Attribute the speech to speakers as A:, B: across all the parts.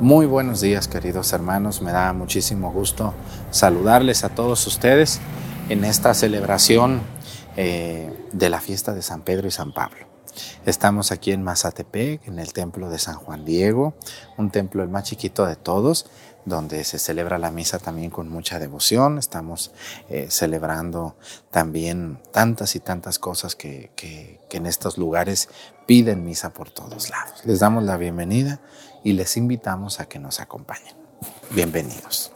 A: Muy buenos días queridos hermanos, me da muchísimo gusto saludarles a todos ustedes en esta celebración eh, de la fiesta de San Pedro y San Pablo. Estamos aquí en Mazatepec, en el templo de San Juan Diego, un templo el más chiquito de todos, donde se celebra la misa también con mucha devoción. Estamos eh, celebrando también tantas y tantas cosas que, que en estos lugares piden misa por todos lados. Les damos la bienvenida y les invitamos a que nos acompañen. Bienvenidos.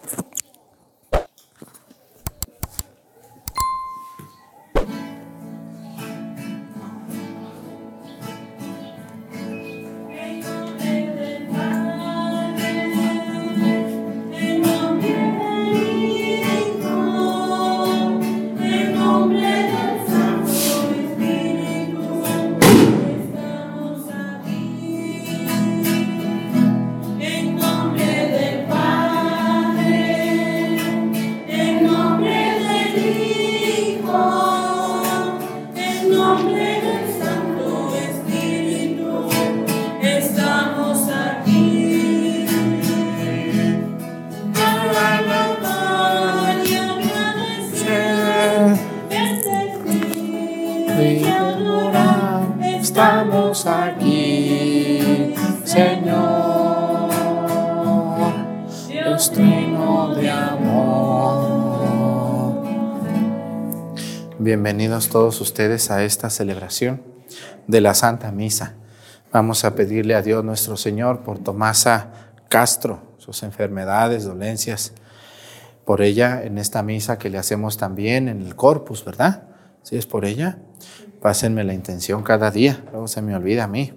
A: Bienvenidos todos ustedes a esta celebración de la Santa Misa. Vamos a pedirle a Dios nuestro Señor por Tomasa Castro, sus enfermedades, dolencias, por ella en esta misa que le hacemos también en el corpus, ¿verdad? Si es por ella, pásenme la intención cada día, luego se me olvida a mí.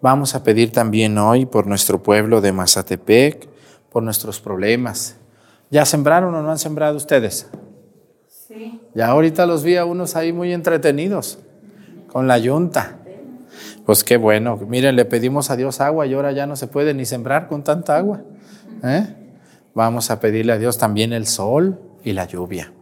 A: Vamos a pedir también hoy por nuestro pueblo de Mazatepec, por nuestros problemas. ¿Ya sembraron o no han sembrado ustedes? Ya ahorita los vi a unos ahí muy entretenidos con la yunta. Pues qué bueno. Miren, le pedimos a Dios agua y ahora ya no se puede ni sembrar con tanta agua. ¿eh? Vamos a pedirle a Dios también el sol y la lluvia.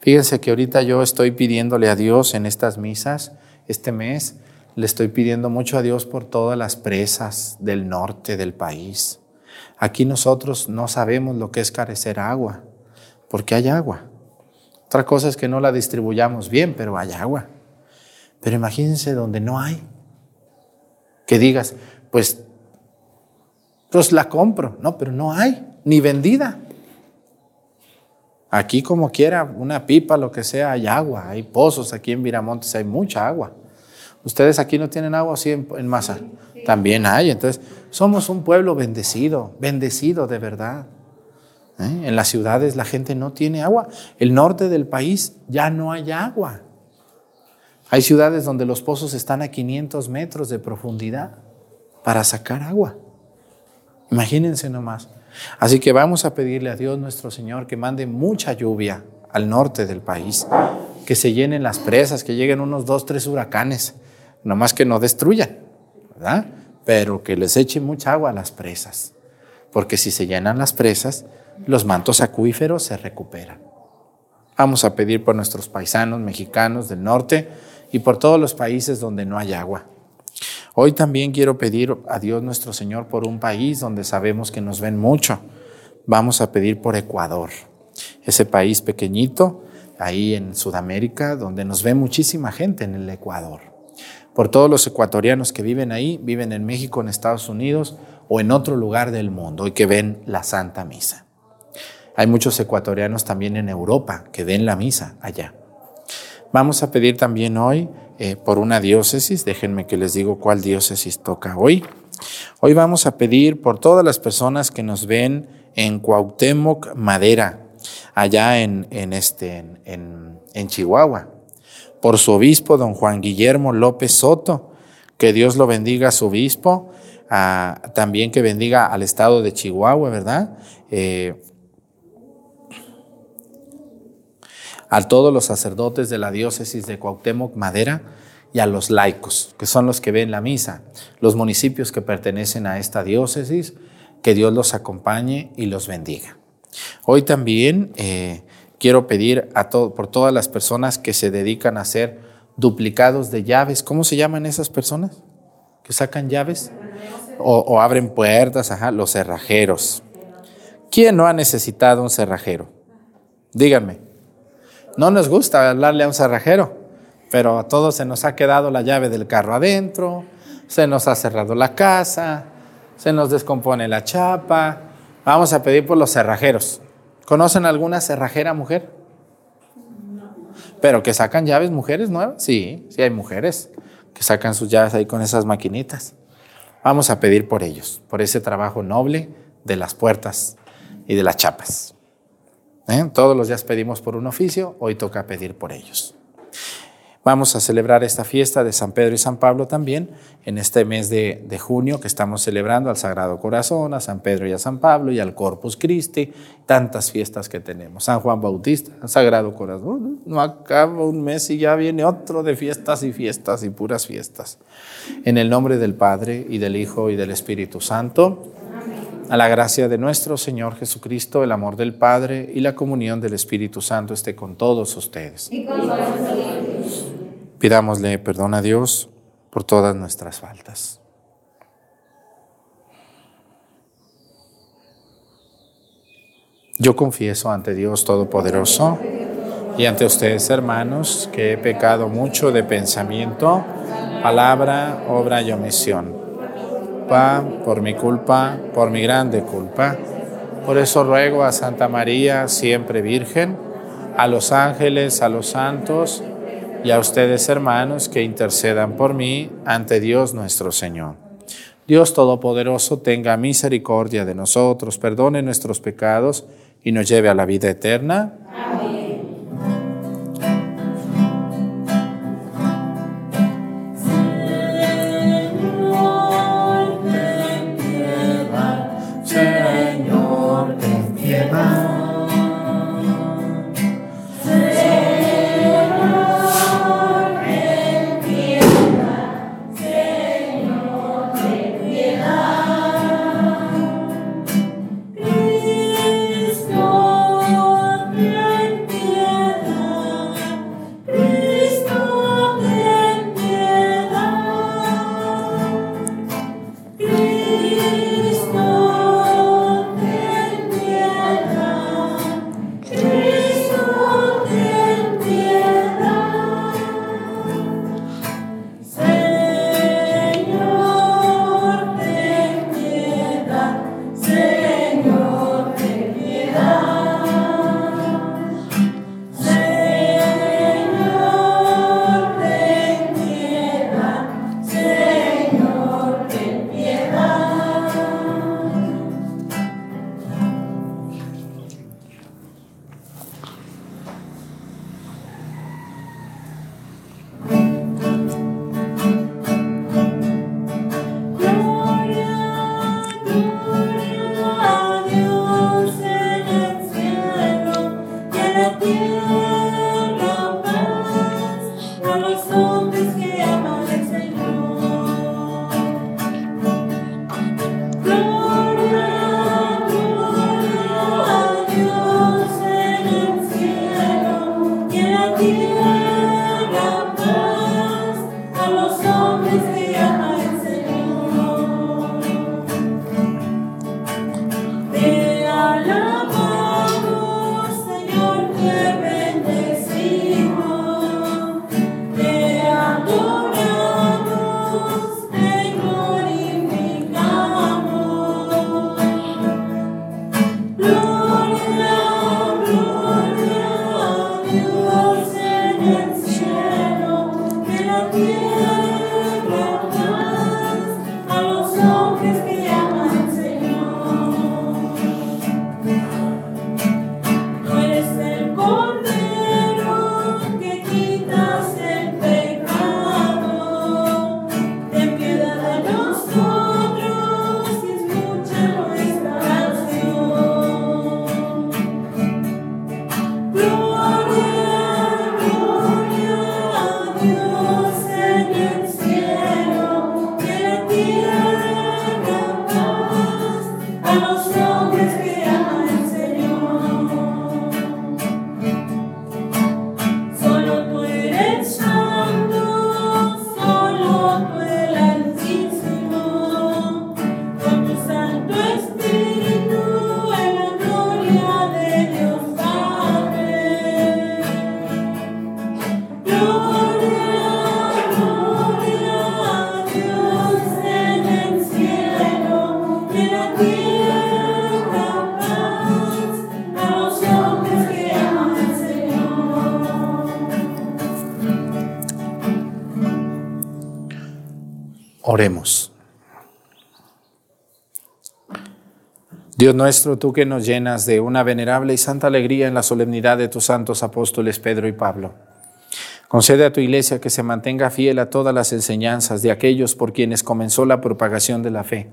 A: Fíjense que ahorita yo estoy pidiéndole a Dios en estas misas, este mes, le estoy pidiendo mucho a Dios por todas las presas del norte del país. Aquí nosotros no sabemos lo que es carecer agua, porque hay agua. Otra cosa es que no la distribuyamos bien, pero hay agua. Pero imagínense donde no hay. Que digas, pues, pues la compro. No, pero no hay, ni vendida. Aquí como quiera, una pipa, lo que sea, hay agua, hay pozos aquí en Viramontes, hay mucha agua. ¿Ustedes aquí no tienen agua así en, en masa? También hay. Entonces, somos un pueblo bendecido, bendecido de verdad. ¿Eh? En las ciudades la gente no tiene agua. El norte del país ya no hay agua. Hay ciudades donde los pozos están a 500 metros de profundidad para sacar agua. Imagínense nomás. Así que vamos a pedirle a Dios nuestro Señor que mande mucha lluvia al norte del país, que se llenen las presas, que lleguen unos dos, tres huracanes, nomás que no destruyan, ¿verdad? Pero que les eche mucha agua a las presas, porque si se llenan las presas, los mantos acuíferos se recuperan. Vamos a pedir por nuestros paisanos mexicanos del norte y por todos los países donde no hay agua. Hoy también quiero pedir a Dios nuestro Señor por un país donde sabemos que nos ven mucho. Vamos a pedir por Ecuador, ese país pequeñito ahí en Sudamérica, donde nos ve muchísima gente en el Ecuador. Por todos los ecuatorianos que viven ahí, viven en México, en Estados Unidos o en otro lugar del mundo y que ven la Santa Misa. Hay muchos ecuatorianos también en Europa que ven la misa allá. Vamos a pedir también hoy eh, por una diócesis. Déjenme que les digo cuál diócesis toca hoy. Hoy vamos a pedir por todas las personas que nos ven en Cuauhtémoc, Madera, allá en, este, en, Chihuahua. Por su obispo, don Juan Guillermo López Soto. Que Dios lo bendiga a su obispo. también que bendiga al estado de Chihuahua, ¿verdad? Eh, a todos los sacerdotes de la diócesis de Cuauhtémoc Madera y a los laicos, que son los que ven la misa, los municipios que pertenecen a esta diócesis, que Dios los acompañe y los bendiga. Hoy también eh, quiero pedir a por todas las personas que se dedican a hacer duplicados de llaves. ¿Cómo se llaman esas personas? ¿Que sacan llaves? O, o abren puertas, ajá, los cerrajeros. ¿Quién no ha necesitado un cerrajero? Díganme. No nos gusta hablarle a un cerrajero, pero a todos se nos ha quedado la llave del carro adentro, se nos ha cerrado la casa, se nos descompone la chapa. Vamos a pedir por los cerrajeros. ¿Conocen alguna cerrajera mujer? Pero que sacan llaves mujeres nuevas. Sí, sí hay mujeres que sacan sus llaves ahí con esas maquinitas. Vamos a pedir por ellos, por ese trabajo noble de las puertas y de las chapas. ¿Eh? Todos los días pedimos por un oficio, hoy toca pedir por ellos. Vamos a celebrar esta fiesta de San Pedro y San Pablo también en este mes de, junio que estamos celebrando al Sagrado Corazón, a San Pedro y a San Pablo y al Corpus Christi, tantas fiestas que tenemos. San Juan Bautista, Sagrado Corazón. No acaba un mes y ya viene otro de fiestas y fiestas y puras fiestas. En el nombre del Padre y del Hijo y del Espíritu Santo. A la gracia de nuestro Señor Jesucristo, el amor del Padre y la comunión del Espíritu Santo esté con todos ustedes. Pidámosle perdón a Dios por todas nuestras faltas. Yo confieso ante Dios Todopoderoso y ante ustedes, hermanos, que he pecado mucho de pensamiento, palabra, obra y omisión por mi culpa, por mi grande culpa. Por eso ruego a Santa María, siempre Virgen, a los ángeles, a los santos y a ustedes hermanos que intercedan por mí ante Dios nuestro Señor. Dios Todopoderoso tenga misericordia de nosotros, perdone nuestros pecados y nos lleve a la vida eterna. Amén. Dios nuestro, tú que nos llenas de una venerable y santa alegría en la solemnidad de tus santos apóstoles Pedro y Pablo, concede a tu iglesia que se mantenga fiel a todas las enseñanzas de aquellos por quienes comenzó la propagación de la fe.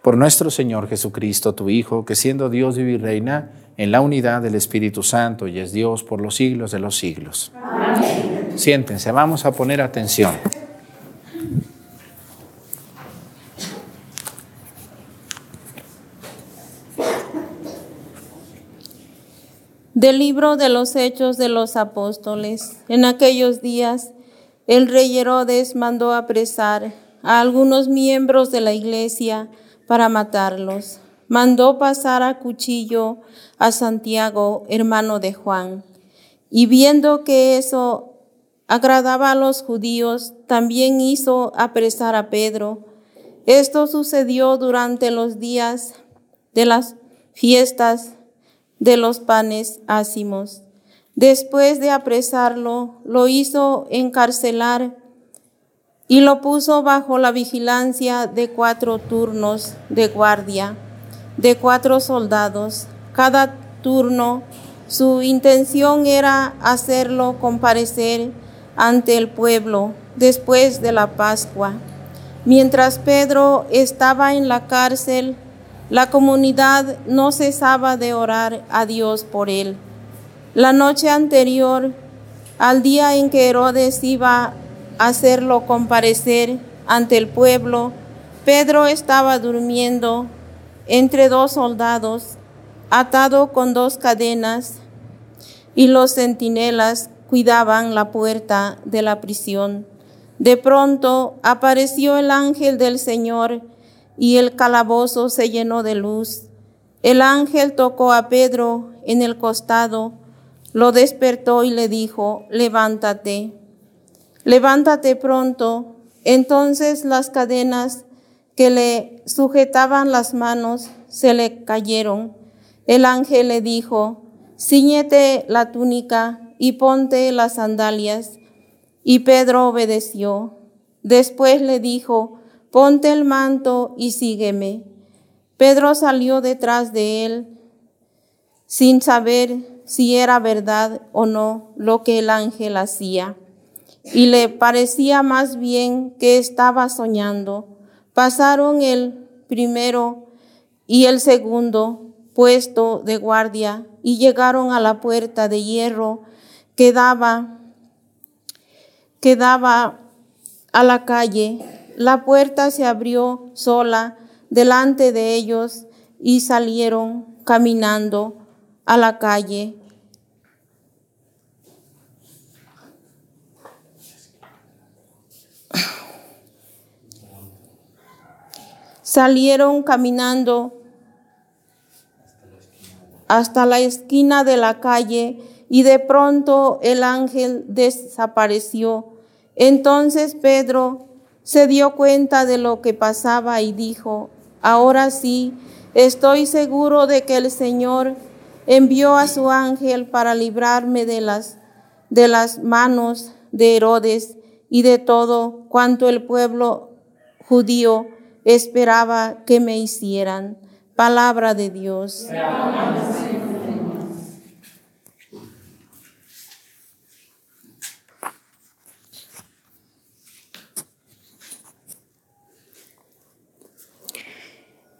A: Por nuestro Señor Jesucristo, tu Hijo, que siendo Dios vive y reina en la unidad del Espíritu Santo y es Dios por los siglos de los siglos. Amén. Siéntense, vamos a poner atención.
B: Del libro de los Hechos de los Apóstoles. En aquellos días, el rey Herodes mandó apresar a algunos miembros de la iglesia para matarlos. Mandó pasar a cuchillo a Santiago, hermano de Juan. Y viendo que eso agradaba a los judíos, también hizo apresar a Pedro. Esto sucedió durante los días de las fiestas de los panes ácimos. Después de apresarlo, lo hizo encarcelar y lo puso bajo la vigilancia de cuatro turnos de guardia, de cuatro soldados. Cada turno, su intención era hacerlo comparecer ante el pueblo después de la Pascua. Mientras Pedro estaba en la cárcel, la comunidad no cesaba de orar a Dios por él. La noche anterior, al día en que Herodes iba a hacerlo comparecer ante el pueblo, Pedro estaba durmiendo entre dos soldados, atado con dos cadenas, y los centinelas cuidaban la puerta de la prisión. De pronto apareció el ángel del Señor y el calabozo se llenó de luz. El ángel tocó a Pedro en el costado, lo despertó y le dijo, levántate, levántate pronto. Entonces las cadenas que le sujetaban las manos se le cayeron. El ángel le dijo, ciñete la túnica y ponte las sandalias. Y Pedro obedeció. Después le dijo, ponte el manto y sígueme. Pedro salió detrás de él sin saber si era verdad o no lo que el ángel hacía, y le parecía más bien que estaba soñando. Pasaron el primero y el segundo puesto de guardia y llegaron a la puerta de hierro que daba, que daba a la calle la puerta se abrió sola delante de ellos y salieron caminando a la calle. Salieron caminando hasta la esquina de la calle y de pronto el ángel desapareció. Entonces Pedro se dio cuenta de lo que pasaba y dijo, ahora sí, estoy seguro de que el Señor envió a su ángel para librarme de las, de las manos de Herodes y de todo cuanto el pueblo judío esperaba que me hicieran. Palabra de Dios.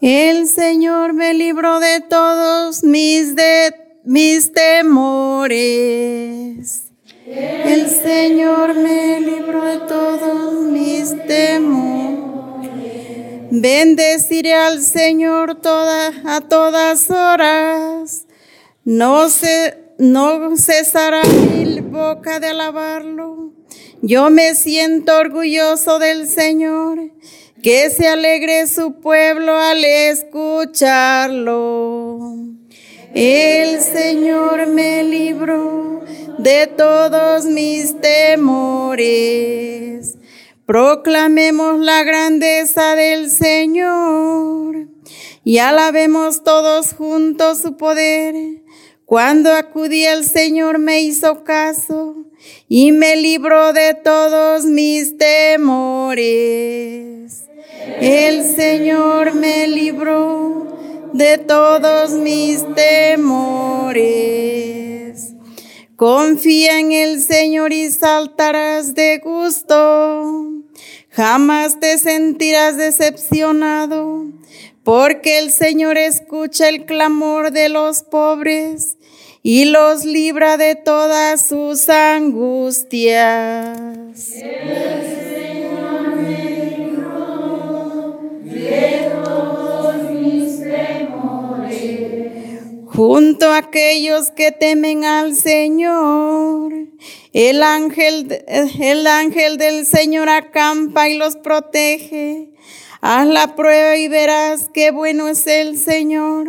C: El Señor me libró de todos mis, mis temores. El Señor me libró de todos mis temores. Bendeciré al Señor toda, a todas horas. No, se, no cesará mi boca de alabarlo. Yo me siento orgulloso del Señor que se alegre su pueblo al escucharlo. El Señor me libró de todos mis temores. Proclamemos la grandeza del Señor y alabemos todos juntos su poder. Cuando acudí al Señor me hizo caso y me libró de todos mis temores. El Señor me libró de todos mis temores. Confía en el Señor y saltarás de gusto. Jamás te sentirás decepcionado, porque el Señor escucha el clamor de los pobres y los libra de todas sus angustias. Junto a aquellos que temen al Señor. El ángel, el ángel del Señor acampa y los protege. Haz la prueba y verás qué bueno es el Señor.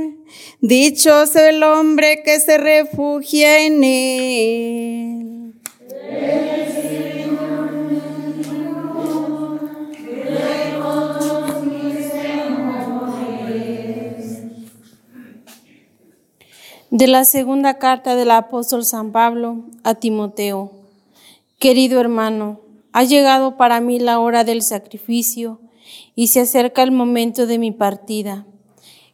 C: Dichoso el hombre que se refugia en él.
D: De la segunda carta del apóstol San Pablo a Timoteo. Querido hermano, ha llegado para mí la hora del sacrificio y se acerca el momento de mi partida.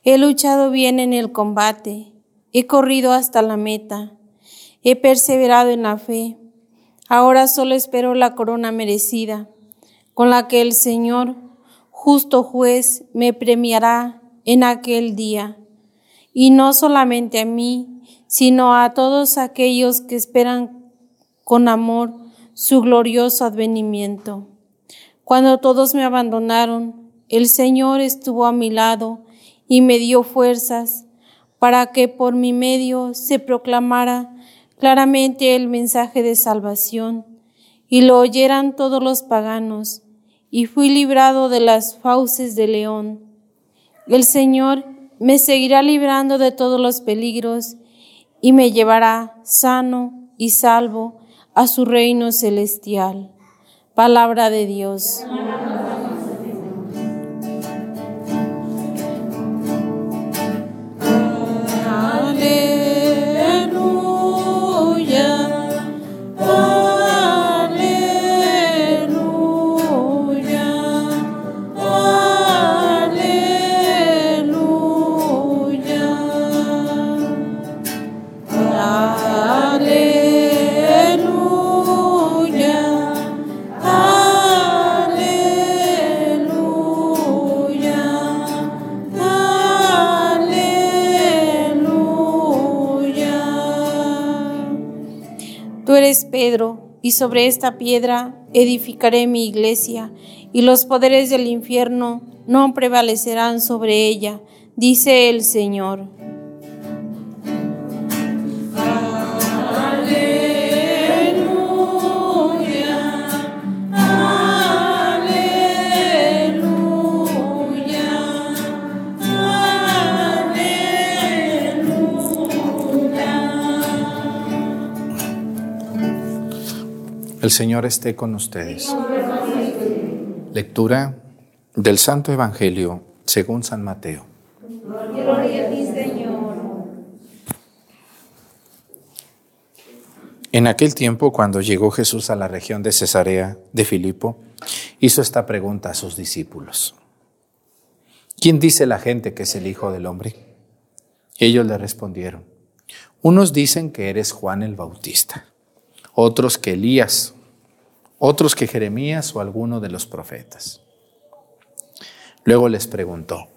D: He luchado bien en el combate, he corrido hasta la meta, he perseverado en la fe. Ahora solo espero la corona merecida, con la que el Señor, justo juez, me premiará en aquel día y no solamente a mí, sino a todos aquellos que esperan con amor su glorioso advenimiento. Cuando todos me abandonaron, el Señor estuvo a mi lado y me dio fuerzas para que por mi medio se proclamara claramente el mensaje de salvación y lo oyeran todos los paganos, y fui librado de las fauces de león. El Señor me seguirá librando de todos los peligros y me llevará sano y salvo a su reino celestial. Palabra de Dios. Y sobre esta piedra edificaré mi iglesia, y los poderes del infierno no prevalecerán sobre ella, dice el Señor.
A: El Señor esté con ustedes. Lectura del Santo Evangelio según San Mateo. En aquel tiempo, cuando llegó Jesús a la región de Cesarea de Filipo, hizo esta pregunta a sus discípulos. ¿Quién dice la gente que es el Hijo del Hombre? Ellos le respondieron, unos dicen que eres Juan el Bautista, otros que Elías otros que Jeremías o alguno de los profetas. Luego les preguntó,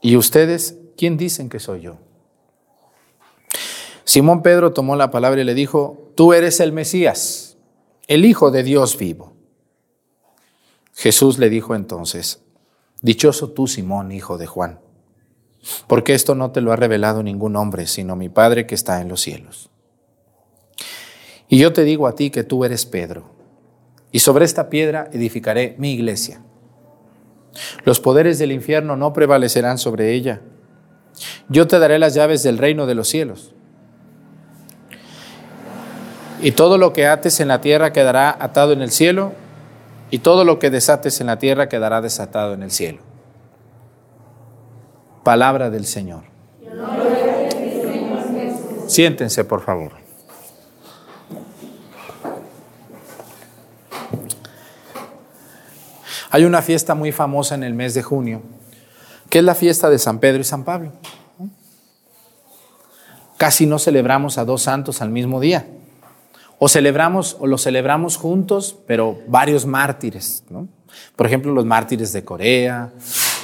A: ¿y ustedes quién dicen que soy yo? Simón Pedro tomó la palabra y le dijo, tú eres el Mesías, el Hijo de Dios vivo. Jesús le dijo entonces, Dichoso tú, Simón, hijo de Juan, porque esto no te lo ha revelado ningún hombre, sino mi Padre que está en los cielos. Y yo te digo a ti que tú eres Pedro y sobre esta piedra edificaré mi iglesia. Los poderes del infierno no prevalecerán sobre ella. Yo te daré las llaves del reino de los cielos. Y todo lo que ates en la tierra quedará atado en el cielo, y todo lo que desates en la tierra quedará desatado en el cielo. Palabra del Señor. Siéntense, por favor. Hay una fiesta muy famosa en el mes de junio, que es la fiesta de San Pedro y San Pablo. Casi no celebramos a dos santos al mismo día. O celebramos o lo celebramos juntos, pero varios mártires. Por ejemplo, los mártires de Corea,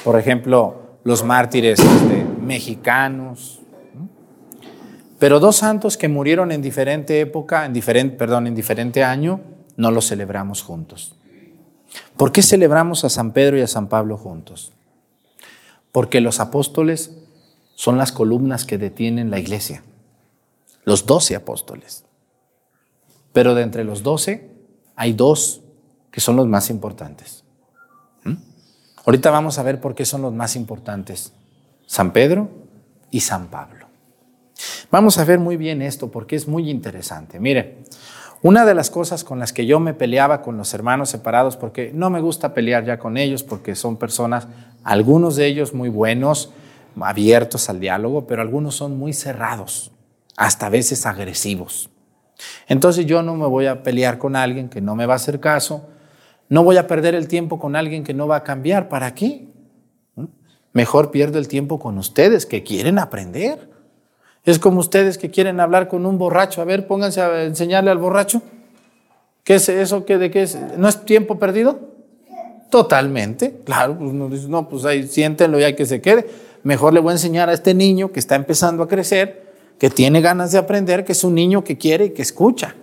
A: por ejemplo, los mártires este, mexicanos. Pero dos santos que murieron en diferente época, en diferente, perdón, en diferente año, no los celebramos juntos. ¿Por qué celebramos a San Pedro y a San Pablo juntos? Porque los apóstoles son las columnas que detienen la iglesia, los doce apóstoles. Pero de entre los doce hay dos que son los más importantes. ¿Mm? Ahorita vamos a ver por qué son los más importantes, San Pedro y San Pablo. Vamos a ver muy bien esto porque es muy interesante. Mire, una de las cosas con las que yo me peleaba con los hermanos separados, porque no me gusta pelear ya con ellos, porque son personas, algunos de ellos muy buenos, abiertos al diálogo, pero algunos son muy cerrados, hasta a veces agresivos. Entonces yo no me voy a pelear con alguien que no me va a hacer caso, no voy a perder el tiempo con alguien que no va a cambiar. ¿Para qué? Mejor pierdo el tiempo con ustedes que quieren aprender. Es como ustedes que quieren hablar con un borracho. A ver, pónganse a enseñarle al borracho. ¿Qué es eso? ¿Qué, ¿De qué es? ¿No es tiempo perdido? Totalmente. Claro, pues no, no, pues ahí siéntenlo y hay que se quede. Mejor le voy a enseñar a este niño que está empezando a crecer, que tiene ganas de aprender, que es un niño que quiere y que escucha.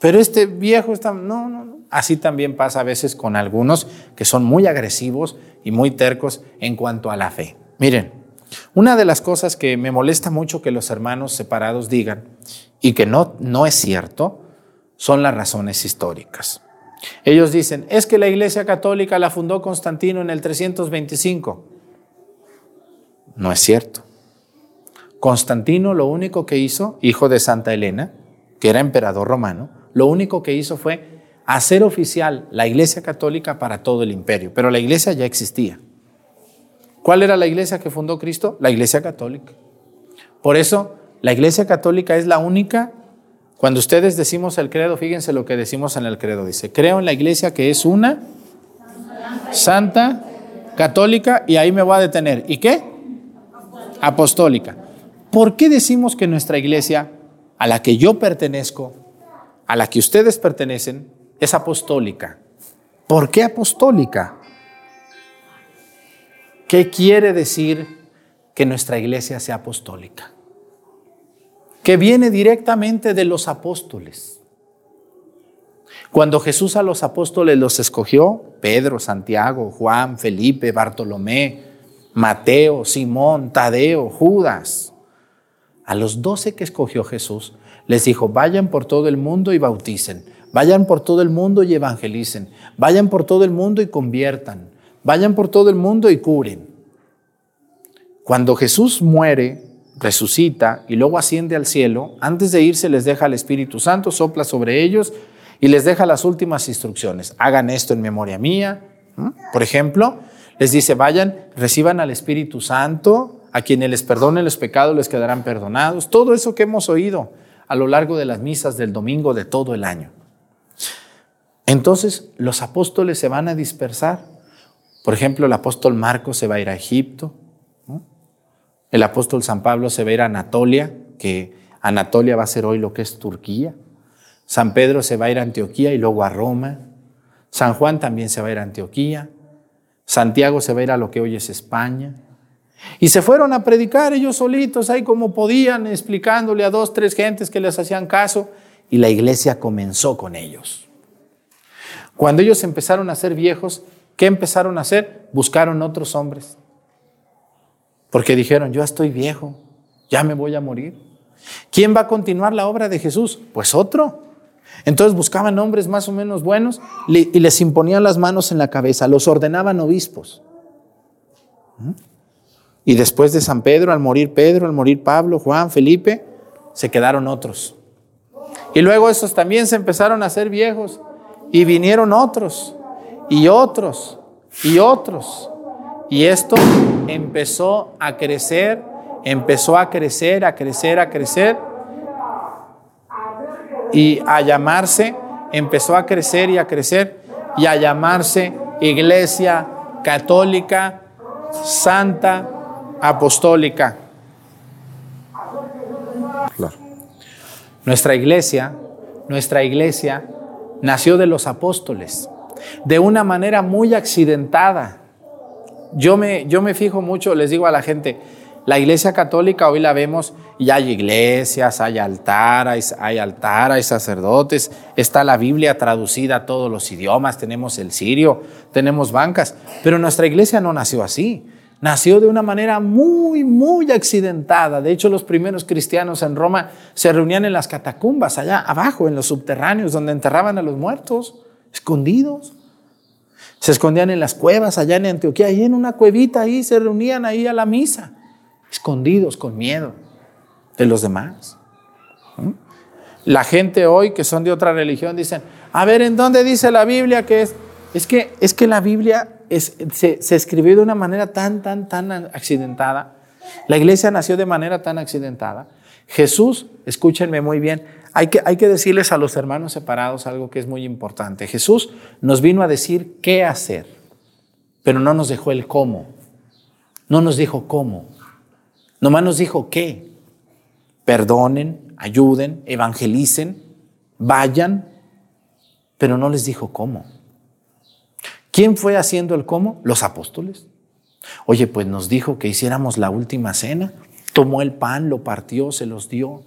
A: Pero este viejo está, no, no, no. Así también pasa a veces con algunos que son muy agresivos y muy tercos en cuanto a la fe. Miren, una de las cosas que me molesta mucho que los hermanos separados digan y que no, no es cierto son las razones históricas. Ellos dicen, es que la Iglesia Católica la fundó Constantino en el 325. No es cierto. Constantino lo único que hizo, hijo de Santa Elena, que era emperador romano, lo único que hizo fue hacer oficial la Iglesia Católica para todo el imperio, pero la Iglesia ya existía. ¿Cuál era la iglesia que fundó Cristo? La iglesia católica. Por eso, la iglesia católica es la única. Cuando ustedes decimos el credo, fíjense lo que decimos en el credo. Dice, creo en la iglesia que es una, santa, católica, y ahí me voy a detener. ¿Y qué? Apostólica. ¿Por qué decimos que nuestra iglesia, a la que yo pertenezco, a la que ustedes pertenecen, es apostólica? ¿Por qué apostólica? ¿Qué quiere decir que nuestra iglesia sea apostólica? Que viene directamente de los apóstoles. Cuando Jesús a los apóstoles los escogió, Pedro, Santiago, Juan, Felipe, Bartolomé, Mateo, Simón, Tadeo, Judas, a los doce que escogió Jesús, les dijo, vayan por todo el mundo y bauticen, vayan por todo el mundo y evangelicen, vayan por todo el mundo y conviertan, vayan por todo el mundo y curen. Cuando Jesús muere, resucita y luego asciende al cielo, antes de irse les deja el Espíritu Santo, sopla sobre ellos y les deja las últimas instrucciones. Hagan esto en memoria mía. Por ejemplo, les dice, vayan, reciban al Espíritu Santo, a quienes les perdone los pecados les quedarán perdonados. Todo eso que hemos oído a lo largo de las misas del domingo de todo el año. Entonces los apóstoles se van a dispersar por ejemplo, el apóstol Marcos se va a ir a Egipto, el apóstol San Pablo se va a ir a Anatolia, que Anatolia va a ser hoy lo que es Turquía. San Pedro se va a ir a Antioquía y luego a Roma. San Juan también se va a ir a Antioquía. Santiago se va a ir a lo que hoy es España. Y se fueron a predicar ellos solitos, ahí como podían, explicándole a dos, tres gentes que les hacían caso. Y la iglesia comenzó con ellos. Cuando ellos empezaron a ser viejos, ¿Qué empezaron a hacer? Buscaron otros hombres. Porque dijeron, yo estoy viejo, ya me voy a morir. ¿Quién va a continuar la obra de Jesús? Pues otro. Entonces buscaban hombres más o menos buenos y les imponían las manos en la cabeza, los ordenaban obispos. ¿Mm? Y después de San Pedro, al morir Pedro, al morir Pablo, Juan, Felipe, se quedaron otros. Y luego esos también se empezaron a hacer viejos y vinieron otros y otros y otros. Y esto empezó a crecer, empezó a crecer, a crecer, a crecer y a llamarse, empezó a crecer y a crecer y a llamarse iglesia católica, santa, apostólica. Nuestra iglesia, nuestra iglesia nació de los apóstoles, de una manera muy accidentada. Yo me, yo me fijo mucho, les digo a la gente, la iglesia católica hoy la vemos y hay iglesias, hay altar, hay, hay altar, hay sacerdotes, está la Biblia traducida a todos los idiomas, tenemos el sirio, tenemos bancas, pero nuestra iglesia no nació así. Nació de una manera muy, muy accidentada. De hecho, los primeros cristianos en Roma se reunían en las catacumbas, allá abajo, en los subterráneos, donde enterraban a los muertos, escondidos. Se escondían en las cuevas allá en Antioquía, ahí en una cuevita, ahí se reunían ahí a la misa escondidos con miedo de los demás. La gente hoy que son de otra religión dicen, a ver, ¿en dónde dice la Biblia que es? Es que, es que la Biblia se, se escribió de una manera tan, tan, tan accidentada. La iglesia nació de manera tan accidentada. Jesús, escúchenme muy bien, hay que, hay que decirles a los hermanos separados algo que es muy importante. Jesús nos vino a decir qué hacer, pero no nos dejó el cómo. No nos dijo cómo. Nomás nos dijo que perdonen, ayuden, evangelicen, vayan, pero no les dijo cómo. ¿Quién fue haciendo el cómo? Los apóstoles. Oye, pues nos dijo que hiciéramos la última cena, tomó el pan, lo partió, se los dio.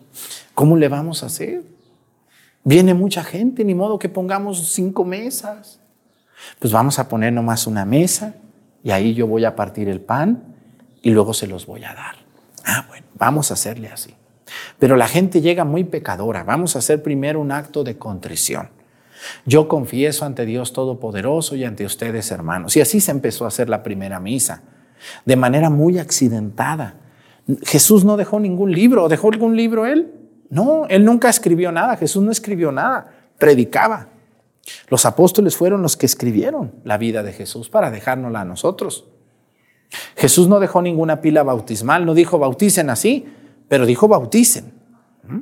A: ¿Cómo le vamos a hacer? Viene mucha gente, ni modo que pongamos cinco mesas. Pues vamos a poner nomás una mesa y ahí yo voy a partir el pan y luego se los voy a dar. Ah, bueno, vamos a hacerle así. Pero la gente llega muy pecadora. Vamos a hacer primero un acto de contrición. Yo confieso ante Dios Todopoderoso y ante ustedes, hermanos. Y así se empezó a hacer la primera misa, de manera muy accidentada. Jesús no dejó ningún libro. ¿Dejó algún libro él? No, él nunca escribió nada. Jesús no escribió nada. Predicaba. Los apóstoles fueron los que escribieron la vida de Jesús para dejárnosla a nosotros. Jesús no dejó ninguna pila bautismal, no dijo bauticen así, pero dijo bauticen. ¿Mm?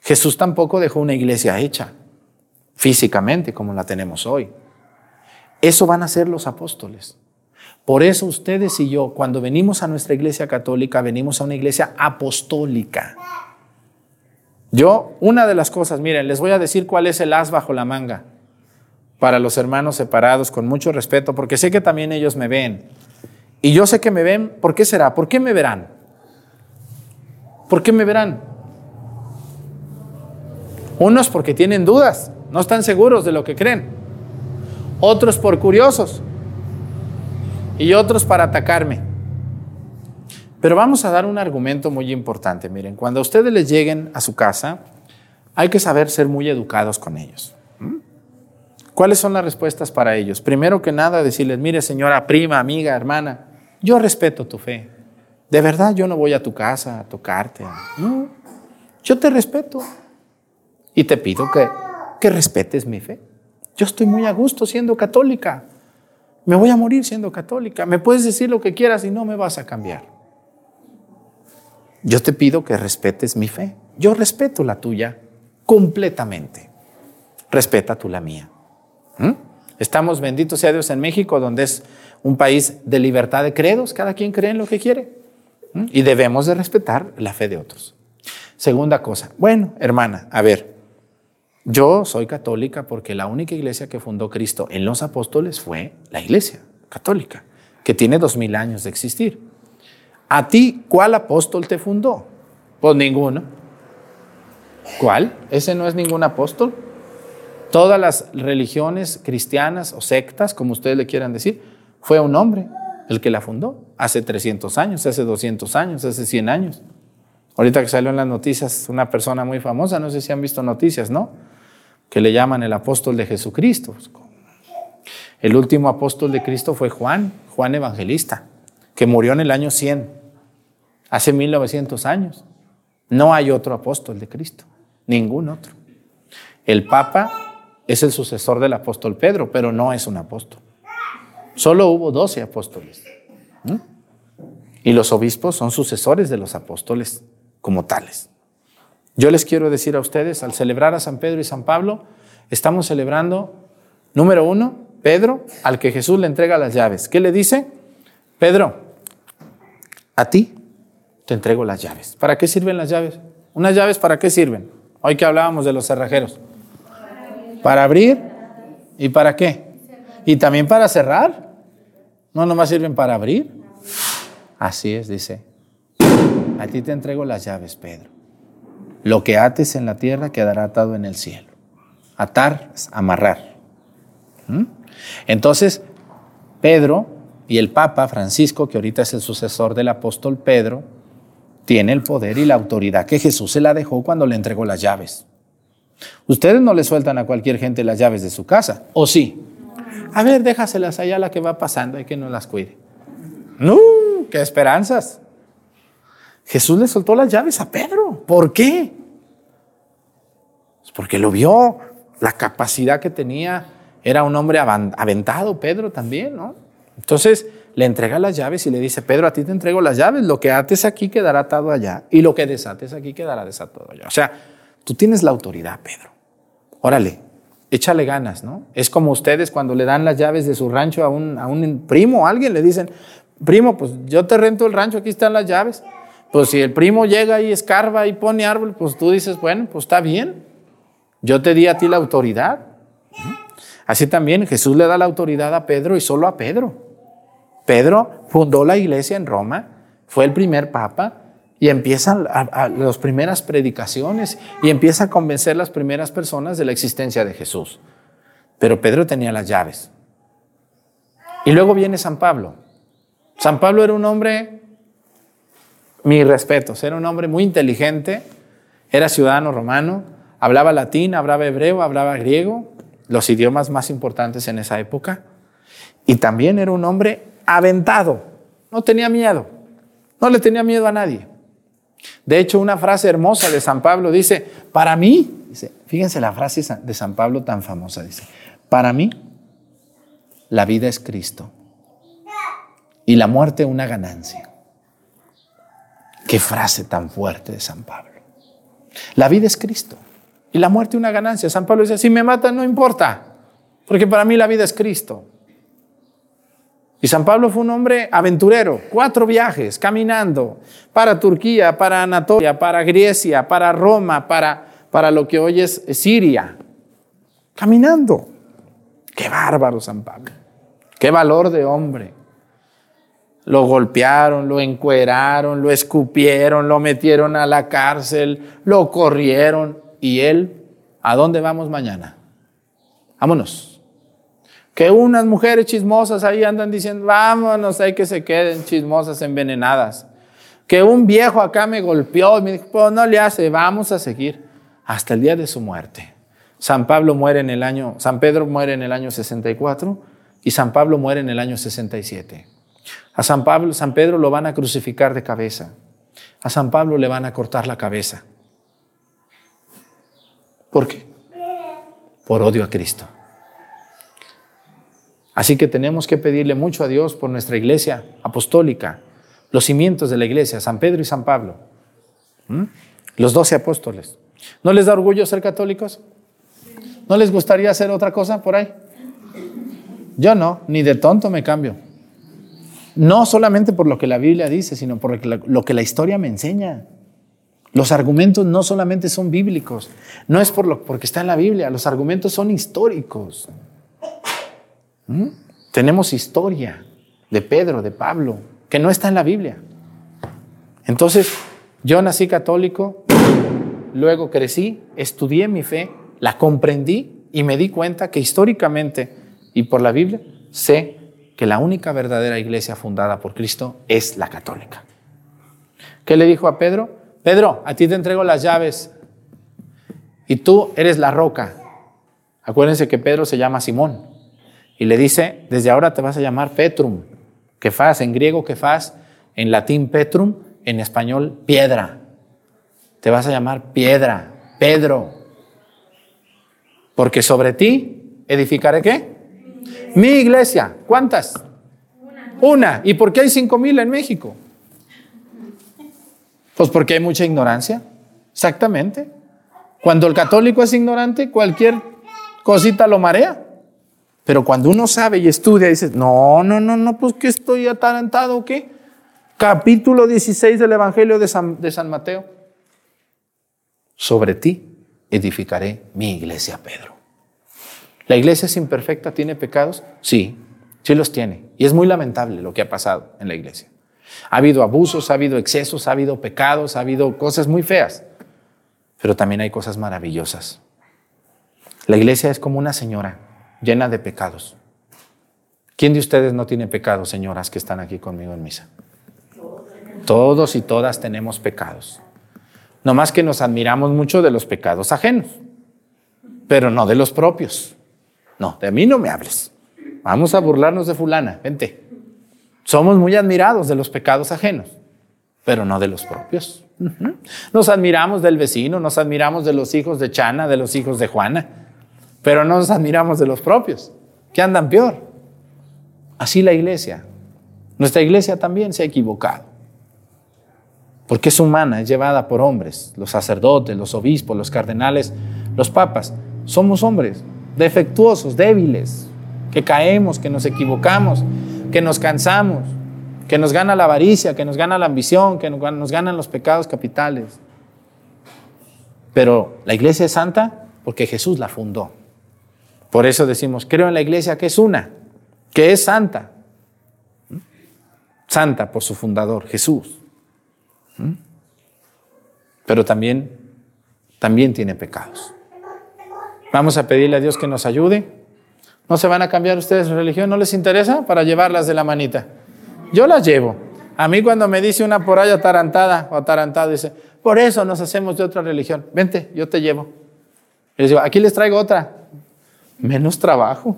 A: Jesús tampoco dejó una iglesia hecha físicamente como la tenemos hoy. Eso van a ser los apóstoles. Por eso ustedes y yo, cuando venimos a nuestra iglesia católica, venimos a una iglesia apostólica. Yo, una de las cosas, miren, les voy a decir cuál es el as bajo la manga para los hermanos separados, con mucho respeto, porque sé que también ellos me ven. Y yo sé que me ven, ¿por qué será? ¿Por qué me verán? ¿Por qué me verán? Unos porque tienen dudas, no están seguros de lo que creen. Otros por curiosos. Y otros para atacarme. Pero vamos a dar un argumento muy importante. Miren, cuando ustedes les lleguen a su casa, hay que saber ser muy educados con ellos. ¿Cuáles son las respuestas para ellos? Primero que nada, decirles, mire señora, prima, amiga, hermana, yo respeto tu fe. De verdad, yo no voy a tu casa a tocarte. No, yo te respeto. Y te pido que, que respetes mi fe. Yo estoy muy a gusto siendo católica. Me voy a morir siendo católica. Me puedes decir lo que quieras y no me vas a cambiar. Yo te pido que respetes mi fe. Yo respeto la tuya completamente. Respeta tú la mía. ¿Mm? Estamos, bendito sea Dios, en México, donde es un país de libertad de credos, cada quien cree en lo que quiere. Y debemos de respetar la fe de otros. Segunda cosa, bueno, hermana, a ver, yo soy católica porque la única iglesia que fundó Cristo en los apóstoles fue la iglesia católica, que tiene dos mil años de existir. ¿A ti cuál apóstol te fundó? Pues ninguno. ¿Cuál? ¿Ese no es ningún apóstol? Todas las religiones cristianas o sectas, como ustedes le quieran decir, fue un hombre el que la fundó, hace 300 años, hace 200 años, hace 100 años. Ahorita que salió en las noticias una persona muy famosa, no sé si han visto noticias, ¿no? Que le llaman el apóstol de Jesucristo. El último apóstol de Cristo fue Juan, Juan Evangelista, que murió en el año 100, hace 1900 años. No hay otro apóstol de Cristo, ningún otro. El Papa es el sucesor del apóstol Pedro, pero no es un apóstol. Solo hubo doce apóstoles. Y los obispos son sucesores de los apóstoles como tales. Yo les quiero decir a ustedes, al celebrar a San Pedro y San Pablo, estamos celebrando, número uno, Pedro, al que Jesús le entrega las llaves. ¿Qué le dice? Pedro, a ti te entrego las llaves. ¿Para qué sirven las llaves? ¿Unas llaves para qué sirven? Hoy que hablábamos de los cerrajeros. Para abrir y para qué? Y también para cerrar. No nomás sirven para abrir. Así es, dice. A ti te entrego las llaves, Pedro. Lo que ates en la tierra quedará atado en el cielo. Atar, amarrar. ¿Mm? Entonces, Pedro y el Papa Francisco, que ahorita es el sucesor del apóstol Pedro, tiene el poder y la autoridad que Jesús se la dejó cuando le entregó las llaves. Ustedes no le sueltan a cualquier gente las llaves de su casa, ¿o sí? A ver, déjaselas allá a la que va pasando y que no las cuide. No, qué esperanzas. Jesús le soltó las llaves a Pedro. ¿Por qué? Pues porque lo vio, la capacidad que tenía. Era un hombre aventado, Pedro también, ¿no? Entonces le entrega las llaves y le dice, Pedro, a ti te entrego las llaves, lo que ates aquí quedará atado allá y lo que desates aquí quedará desatado allá. O sea, tú tienes la autoridad, Pedro. Órale, échale ganas, ¿no? Es como ustedes cuando le dan las llaves de su rancho a un, primo, a alguien le dicen, primo, pues yo te rento el rancho, aquí están las llaves. Pues si el primo llega y escarba y pone árbol, pues tú dices, bueno, pues está bien. Yo te di a ti la autoridad. Así también Jesús le da la autoridad a Pedro y solo a Pedro. Pedro fundó la iglesia en Roma, fue el primer papa y empiezan las primeras predicaciones y empieza a convencer las primeras personas de la existencia de Jesús. Pero Pedro tenía las llaves. Y luego viene San Pablo. San Pablo era un hombre mis respetos, era un hombre muy inteligente, era ciudadano romano, hablaba latín, hablaba hebreo, hablaba griego, los idiomas más importantes en esa época, y también era un hombre aventado, no tenía miedo, no le tenía miedo a nadie. De hecho, una frase hermosa de San Pablo dice, para mí, fíjense la frase de San Pablo tan famosa, dice, para mí la vida es Cristo y la muerte una ganancia. Qué frase tan fuerte de San Pablo. La vida es Cristo y la muerte una ganancia. San Pablo dice, si me matan no importa, porque para mí la vida es Cristo. Y San Pablo fue un hombre aventurero, cuatro viajes, caminando para Turquía, para Anatolia, para Grecia, para Roma, para, para lo que hoy es Siria. Caminando. Qué bárbaro San Pablo. Qué valor de hombre. Lo golpearon, lo encueraron, lo escupieron, lo metieron a la cárcel, lo corrieron. ¿Y él? ¿A dónde vamos mañana? Vámonos. Que unas mujeres chismosas ahí andan diciendo, vámonos, hay que se queden chismosas envenenadas. Que un viejo acá me golpeó y me dijo, pues no le hace, vamos a seguir hasta el día de su muerte. San Pablo muere en el año, San Pedro muere en el año 64 y San Pablo muere en el año 67. A San Pablo, San Pedro lo van a crucificar de cabeza. A San Pablo le van a cortar la cabeza. ¿Por qué? Por odio a Cristo. Así que tenemos que pedirle mucho a Dios por nuestra iglesia apostólica, los cimientos de la iglesia, San Pedro y San Pablo, los doce apóstoles. ¿No les da orgullo ser católicos? ¿No les gustaría hacer otra cosa por ahí? Yo no, ni de tonto me cambio. No solamente por lo que la Biblia dice, sino por lo que la historia me enseña. Los argumentos no solamente son bíblicos, no es por lo, porque está en la Biblia, los argumentos son históricos. ¿Mm? Tenemos historia de Pedro, de Pablo, que no está en la Biblia. Entonces, yo nací católico, luego crecí, estudié mi fe, la comprendí y me di cuenta que históricamente y por la Biblia sé que la única verdadera iglesia fundada por Cristo es la católica. ¿Qué le dijo a Pedro? Pedro, a ti te entrego las llaves y tú eres la roca. Acuérdense que Pedro se llama Simón y le dice, desde ahora te vas a llamar Petrum, que faz en griego que faz, en latín Petrum, en español piedra. Te vas a llamar piedra, Pedro, porque sobre ti edificaré qué? Mi iglesia, ¿cuántas? Una. ¿Y por qué hay cinco mil en México? Pues porque hay mucha ignorancia. Exactamente. Cuando el católico es ignorante, cualquier cosita lo marea. Pero cuando uno sabe y estudia, dice, no, no, no, no, pues que estoy atarantado o qué. Capítulo 16 del Evangelio de San Mateo. Sobre ti edificaré mi iglesia, Pedro. ¿La iglesia es imperfecta? ¿Tiene pecados? Sí, sí los tiene. Y es muy lamentable lo que ha pasado en la iglesia. Ha habido abusos, ha habido excesos, ha habido pecados, ha habido cosas muy feas. Pero también hay cosas maravillosas. La iglesia es como una señora llena de pecados. ¿Quién de ustedes no tiene pecados, señoras que están aquí conmigo en misa? Todos y todas tenemos pecados. No más que nos admiramos mucho de los pecados ajenos, pero no de los propios. No, de mí no me hables. Vamos a burlarnos de fulana, vente. Somos muy admirados de los pecados ajenos, pero no de los propios. Nos admiramos del vecino, nos admiramos de los hijos de Chana, de los hijos de Juana, pero no nos admiramos de los propios, que andan peor. Así la iglesia. Nuestra iglesia también se ha equivocado, porque es humana, es llevada por hombres, los sacerdotes, los obispos, los cardenales, los papas. Somos hombres, defectuosos, débiles, que caemos, que nos equivocamos, que nos cansamos, que nos gana la avaricia, que nos gana la ambición, que nos ganan los pecados capitales. Pero la iglesia es santa porque Jesús la fundó. Por eso decimos, creo en la iglesia que es una, que es santa. Santa por su fundador, Jesús. Pero también, también tiene pecados. Vamos a pedirle a Dios que nos ayude. ¿No se van a cambiar ustedes su religión? ¿No les interesa? Para llevarlas de la manita. Yo las llevo. A mí cuando me dice una por ahí atarantada o atarantado, dice, por eso nos hacemos de otra religión. Vente, yo te llevo. Y les digo, aquí les traigo otra. Menos trabajo.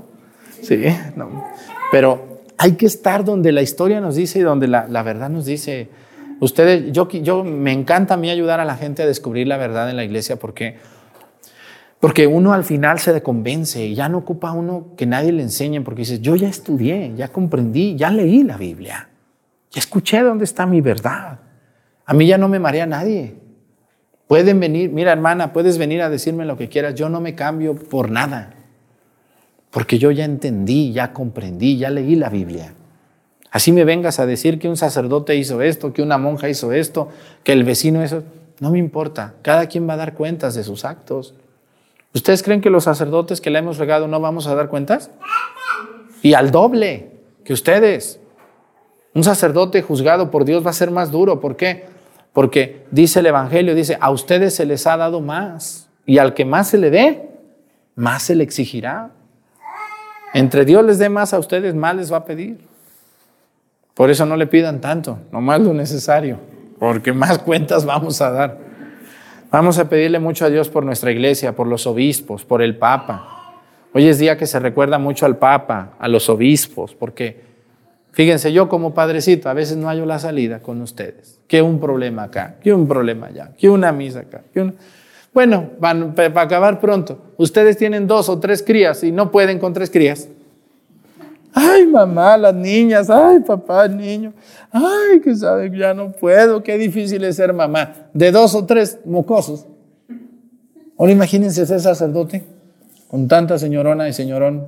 A: Sí, no. Pero hay que estar donde la historia nos dice y donde la, la verdad nos dice. Ustedes, yo, yo me encanta a mí ayudar a la gente a descubrir la verdad en la iglesia porque porque uno al final se convence y ya no ocupa uno que nadie le enseñe porque dice, yo ya estudié, ya comprendí, ya leí la Biblia, ya escuché dónde está mi verdad. A mí ya no me marea nadie. Pueden venir, mira hermana, puedes venir a decirme lo que quieras, yo no me cambio por nada. Porque yo ya entendí, ya comprendí, ya leí la Biblia. Así me vengas a decir que un sacerdote hizo esto, que una monja hizo esto, que el vecino hizo, no me importa. Cada quien va a dar cuentas de sus actos. ¿Ustedes creen que los sacerdotes que le hemos regado no vamos a dar cuentas? Y al doble que ustedes. Un sacerdote juzgado por Dios va a ser más duro. ¿Por qué? Porque dice el Evangelio, dice, a ustedes se les ha dado más. Y al que más se le dé, más se le exigirá. Entre Dios les dé más a ustedes, más les va a pedir. Por eso no le pidan tanto, nomás lo necesario, porque más cuentas vamos a dar. Vamos a pedirle mucho a Dios por nuestra iglesia, por los obispos, por el Papa. Hoy es día que se recuerda mucho al Papa, a los obispos, porque fíjense, yo como padrecito a veces no hallo la salida con ustedes. Que un problema acá, que un problema allá, que una misa acá. Bueno, van, para acabar pronto, ustedes tienen dos o tres crías y no pueden con tres crías. Ay, mamá, las niñas, ay, papá, niño, ay, que sabe, ya no puedo, qué difícil es ser mamá de dos o tres mocosos. Ahora imagínense ser sacerdote con tanta señorona y señorón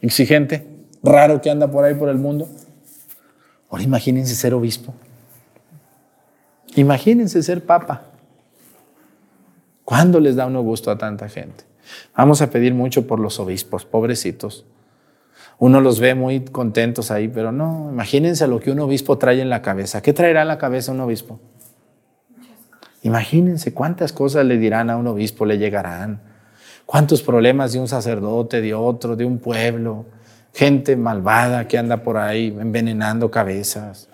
A: exigente, raro que anda por ahí por el mundo. Ahora imagínense ser obispo. Imagínense ser papa. ¿Cuándo les da uno gusto a tanta gente? Vamos a pedir mucho por los obispos, pobrecitos. Uno los ve muy contentos ahí, pero no, imagínense lo que un obispo trae en la cabeza. ¿Qué traerá en la cabeza un obispo? Imagínense cuántas cosas le dirán a un obispo, le llegarán. Cuántos problemas de un sacerdote, de otro, de un pueblo. Gente malvada que anda por ahí envenenando cabezas.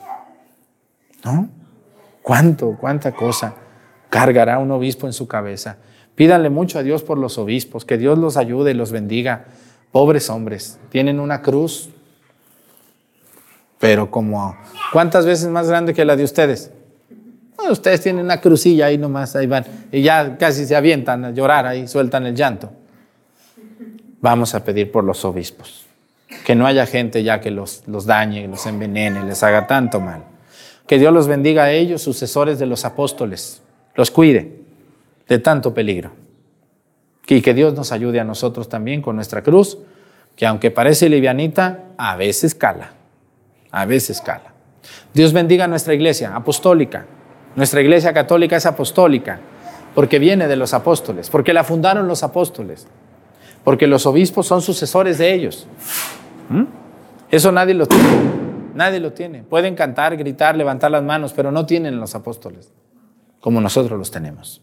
A: ¿No? ¿Cuánto, cuánta cosa cargará un obispo en su cabeza? Pídanle mucho a Dios por los obispos, que Dios los ayude y los bendiga. Pobres hombres, tienen una cruz, pero como, ¿cuántas veces más grande que la de ustedes? ustedes tienen una crucilla ahí nomás, ahí van, y ya casi se avientan a llorar ahí, sueltan el llanto. Vamos a pedir por los obispos, que no haya gente ya que los, los dañe, los envenene, les haga tanto mal. Que Dios los bendiga a ellos, sucesores de los apóstoles, los cuide de tanto peligro. Y que Dios nos ayude a nosotros también con nuestra cruz que aunque parece livianita, a veces cala, a veces cala. Dios bendiga nuestra iglesia apostólica. Nuestra iglesia católica es apostólica porque viene de los apóstoles, porque la fundaron los apóstoles, porque los obispos son sucesores de ellos. ¿Mm? Eso nadie lo tiene, nadie lo tiene. Pueden cantar, gritar, levantar las manos, pero no tienen los apóstoles, como nosotros los tenemos.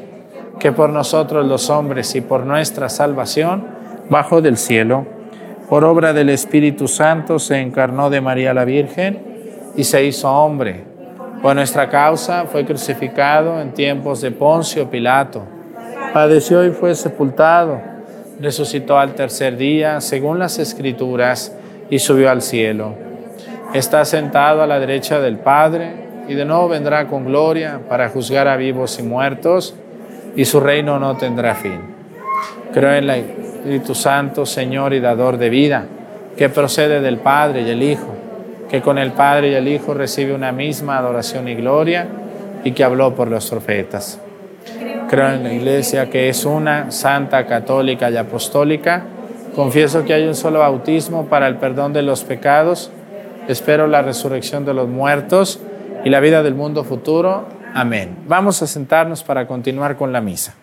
A: que por nosotros los hombres y por nuestra salvación, bajo del cielo, por obra del Espíritu Santo, se encarnó de María la Virgen y se hizo hombre. Por nuestra causa fue crucificado en tiempos de Poncio Pilato. Padeció y fue sepultado. Resucitó al tercer día, según las Escrituras, y subió al cielo. Está sentado a la derecha del Padre y de nuevo vendrá con gloria para juzgar a vivos y muertos, y su reino no tendrá fin. Creo en la Espíritu Santo, Señor y dador de vida, que procede del Padre y el Hijo, que con el Padre y el Hijo recibe una misma adoración y gloria y que habló por los profetas. Creo en la Iglesia que es una, santa, católica y apostólica. Confieso que hay un solo bautismo para el perdón de los pecados. Espero la resurrección de los muertos y la vida del mundo futuro. Amén. Vamos a sentarnos para continuar con la misa.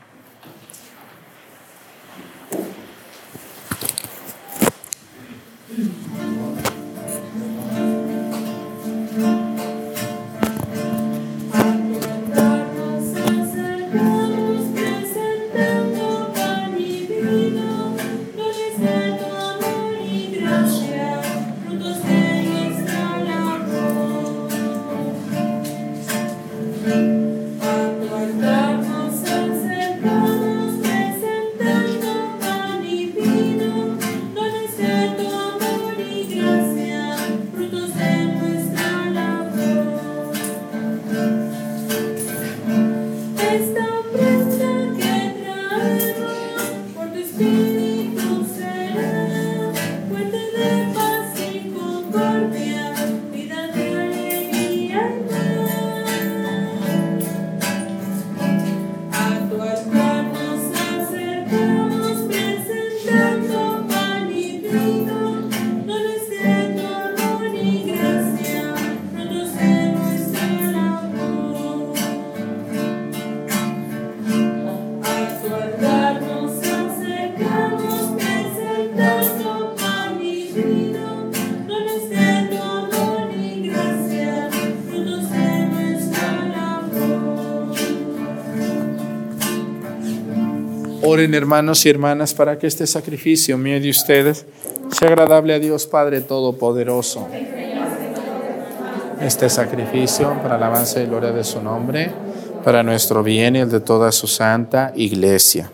A: Hermanos y hermanas para que este sacrificio mío de ustedes sea agradable a Dios Padre Todopoderoso. Este sacrificio para alabanza y gloria de su nombre, para nuestro bien y el de toda su santa iglesia.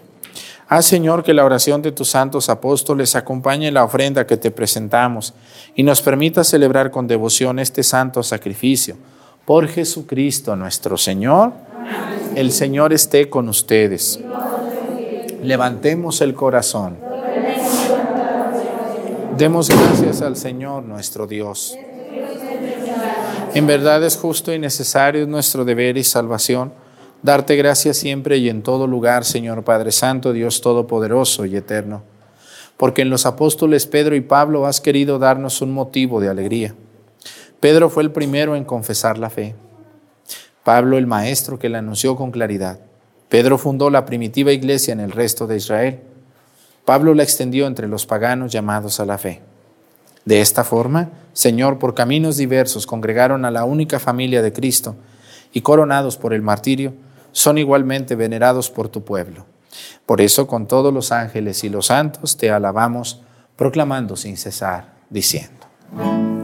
A: Haz Señor que la oración de tus santos apóstoles acompañe la ofrenda que te presentamos y nos permita celebrar con devoción este santo sacrificio. Por Jesucristo nuestro Señor, el Señor esté con ustedes. Levantemos el corazón. Demos gracias al Señor nuestro Dios. En verdad es justo y necesario nuestro deber y salvación darte gracias siempre y en todo lugar, Señor Padre Santo, Dios Todopoderoso y Eterno, porque en los apóstoles Pedro y Pablo has querido darnos un motivo de alegría. Pedro fue el primero en confesar la fe. Pablo el maestro que la anunció con claridad. Pedro fundó la primitiva iglesia en el resto de Israel. Pablo la extendió entre los paganos llamados a la fe. De esta forma, Señor, por caminos diversos congregaron a la única familia de Cristo y coronados por el martirio, son igualmente venerados por tu pueblo. Por eso, con todos los ángeles y los santos, te alabamos, proclamando sin cesar, diciendo.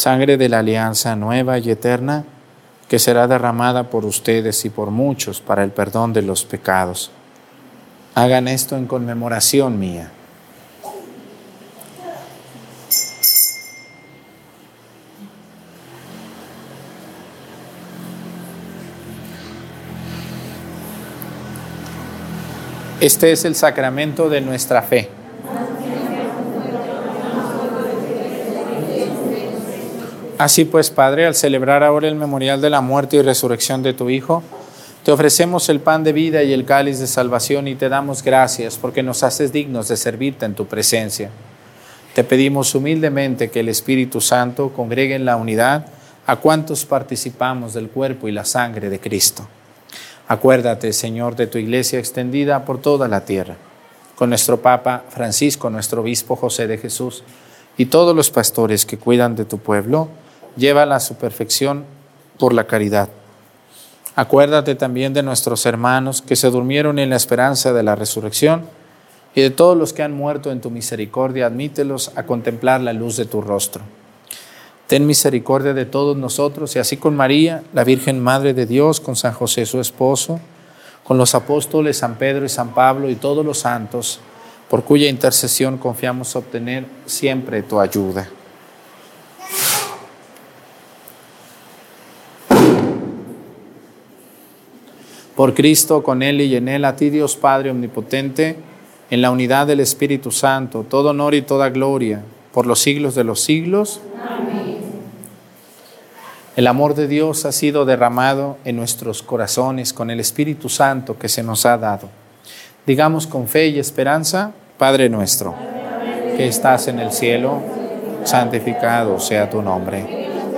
A: sangre de la alianza nueva y eterna, que será derramada por ustedes y por muchos para el perdón de los pecados. Hagan esto en conmemoración mía. Este es el sacramento de nuestra fe. Así pues, Padre, al celebrar ahora el memorial de la muerte y resurrección de tu Hijo, te ofrecemos el pan de vida y el cáliz de salvación y te damos gracias porque nos haces dignos de servirte en tu presencia. Te pedimos humildemente que el Espíritu Santo congregue en la unidad a cuantos participamos del cuerpo y la sangre de Cristo. Acuérdate, Señor, de tu iglesia extendida por toda la tierra, con nuestro Papa Francisco, nuestro Obispo José de Jesús y todos los pastores que cuidan de tu pueblo, llévala a su perfección por la caridad. Acuérdate también de nuestros hermanos que se durmieron en la esperanza de la resurrección y de todos los que han muerto en tu misericordia, admítelos a contemplar la luz de tu rostro. Ten misericordia de todos nosotros y así con María, la Virgen Madre de Dios, con San José su esposo, con los apóstoles San Pedro y San Pablo y todos los santos, por cuya intercesión confiamos obtener siempre tu ayuda. Por Cristo, con Él y en Él, a ti Dios Padre Omnipotente, en la unidad del Espíritu Santo, todo honor y toda gloria, por los siglos de los siglos. El amor de Dios ha sido derramado en nuestros corazones con el Espíritu Santo que se nos ha dado. Digamos con fe y esperanza, Padre nuestro, que estás en el cielo, santificado sea tu nombre.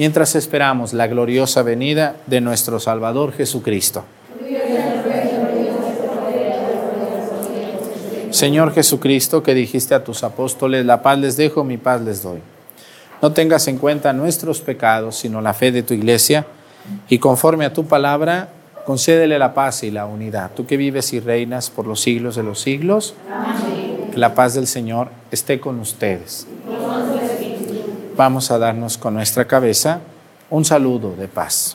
A: mientras esperamos la gloriosa venida de nuestro Salvador Jesucristo. Señor Jesucristo, que dijiste a tus apóstoles, la paz les dejo, mi paz les doy. No tengas en cuenta nuestros pecados, sino la fe de tu iglesia, y conforme a tu palabra, concédele la paz y la unidad. Tú que vives y reinas por los siglos de los siglos, que la paz del Señor esté con ustedes. Vamos a darnos con nuestra cabeza un saludo de paz.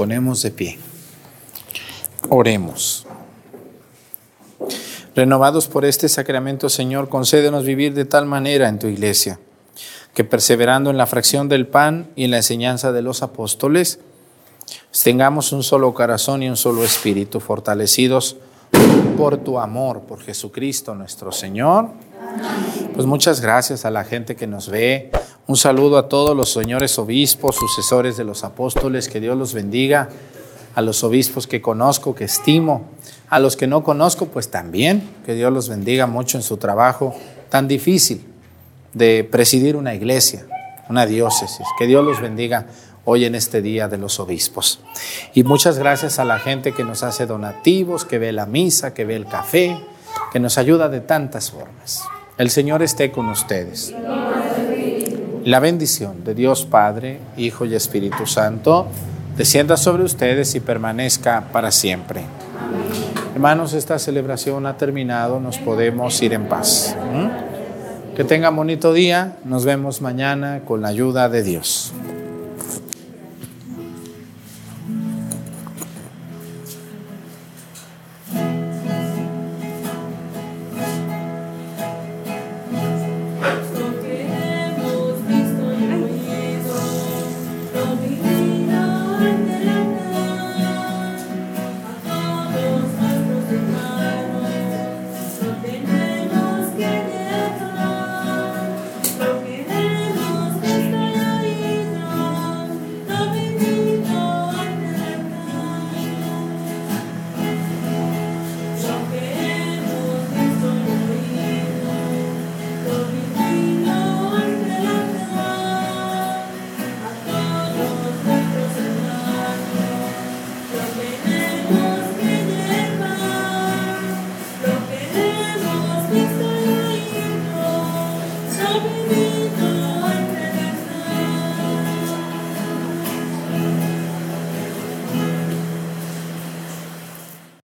D: Ponemos de pie. Oremos. Renovados por este sacramento, Señor, concédenos vivir de tal manera en tu iglesia, que perseverando en la fracción del pan y en la enseñanza de los apóstoles, tengamos un solo corazón y un solo espíritu, fortalecidos por tu amor, por Jesucristo nuestro Señor. Pues muchas gracias a la gente que nos ve. Un saludo a todos los señores obispos, sucesores de los apóstoles, que Dios los bendiga. A los obispos que conozco, que estimo. A los que no conozco, pues también, que Dios los bendiga mucho en su trabajo tan difícil de presidir una iglesia, una diócesis. Que Dios los bendiga hoy en este día de los obispos. Y muchas gracias a la gente que nos hace donativos, que ve la misa, que ve el café, que nos ayuda de tantas formas. El Señor esté con ustedes.
A: La bendición de Dios Padre, Hijo y Espíritu Santo descienda sobre ustedes y permanezca para siempre. Hermanos, esta celebración ha terminado, nos podemos ir en paz. ¿Mm? Que tengan bonito día, nos vemos mañana con la ayuda de Dios.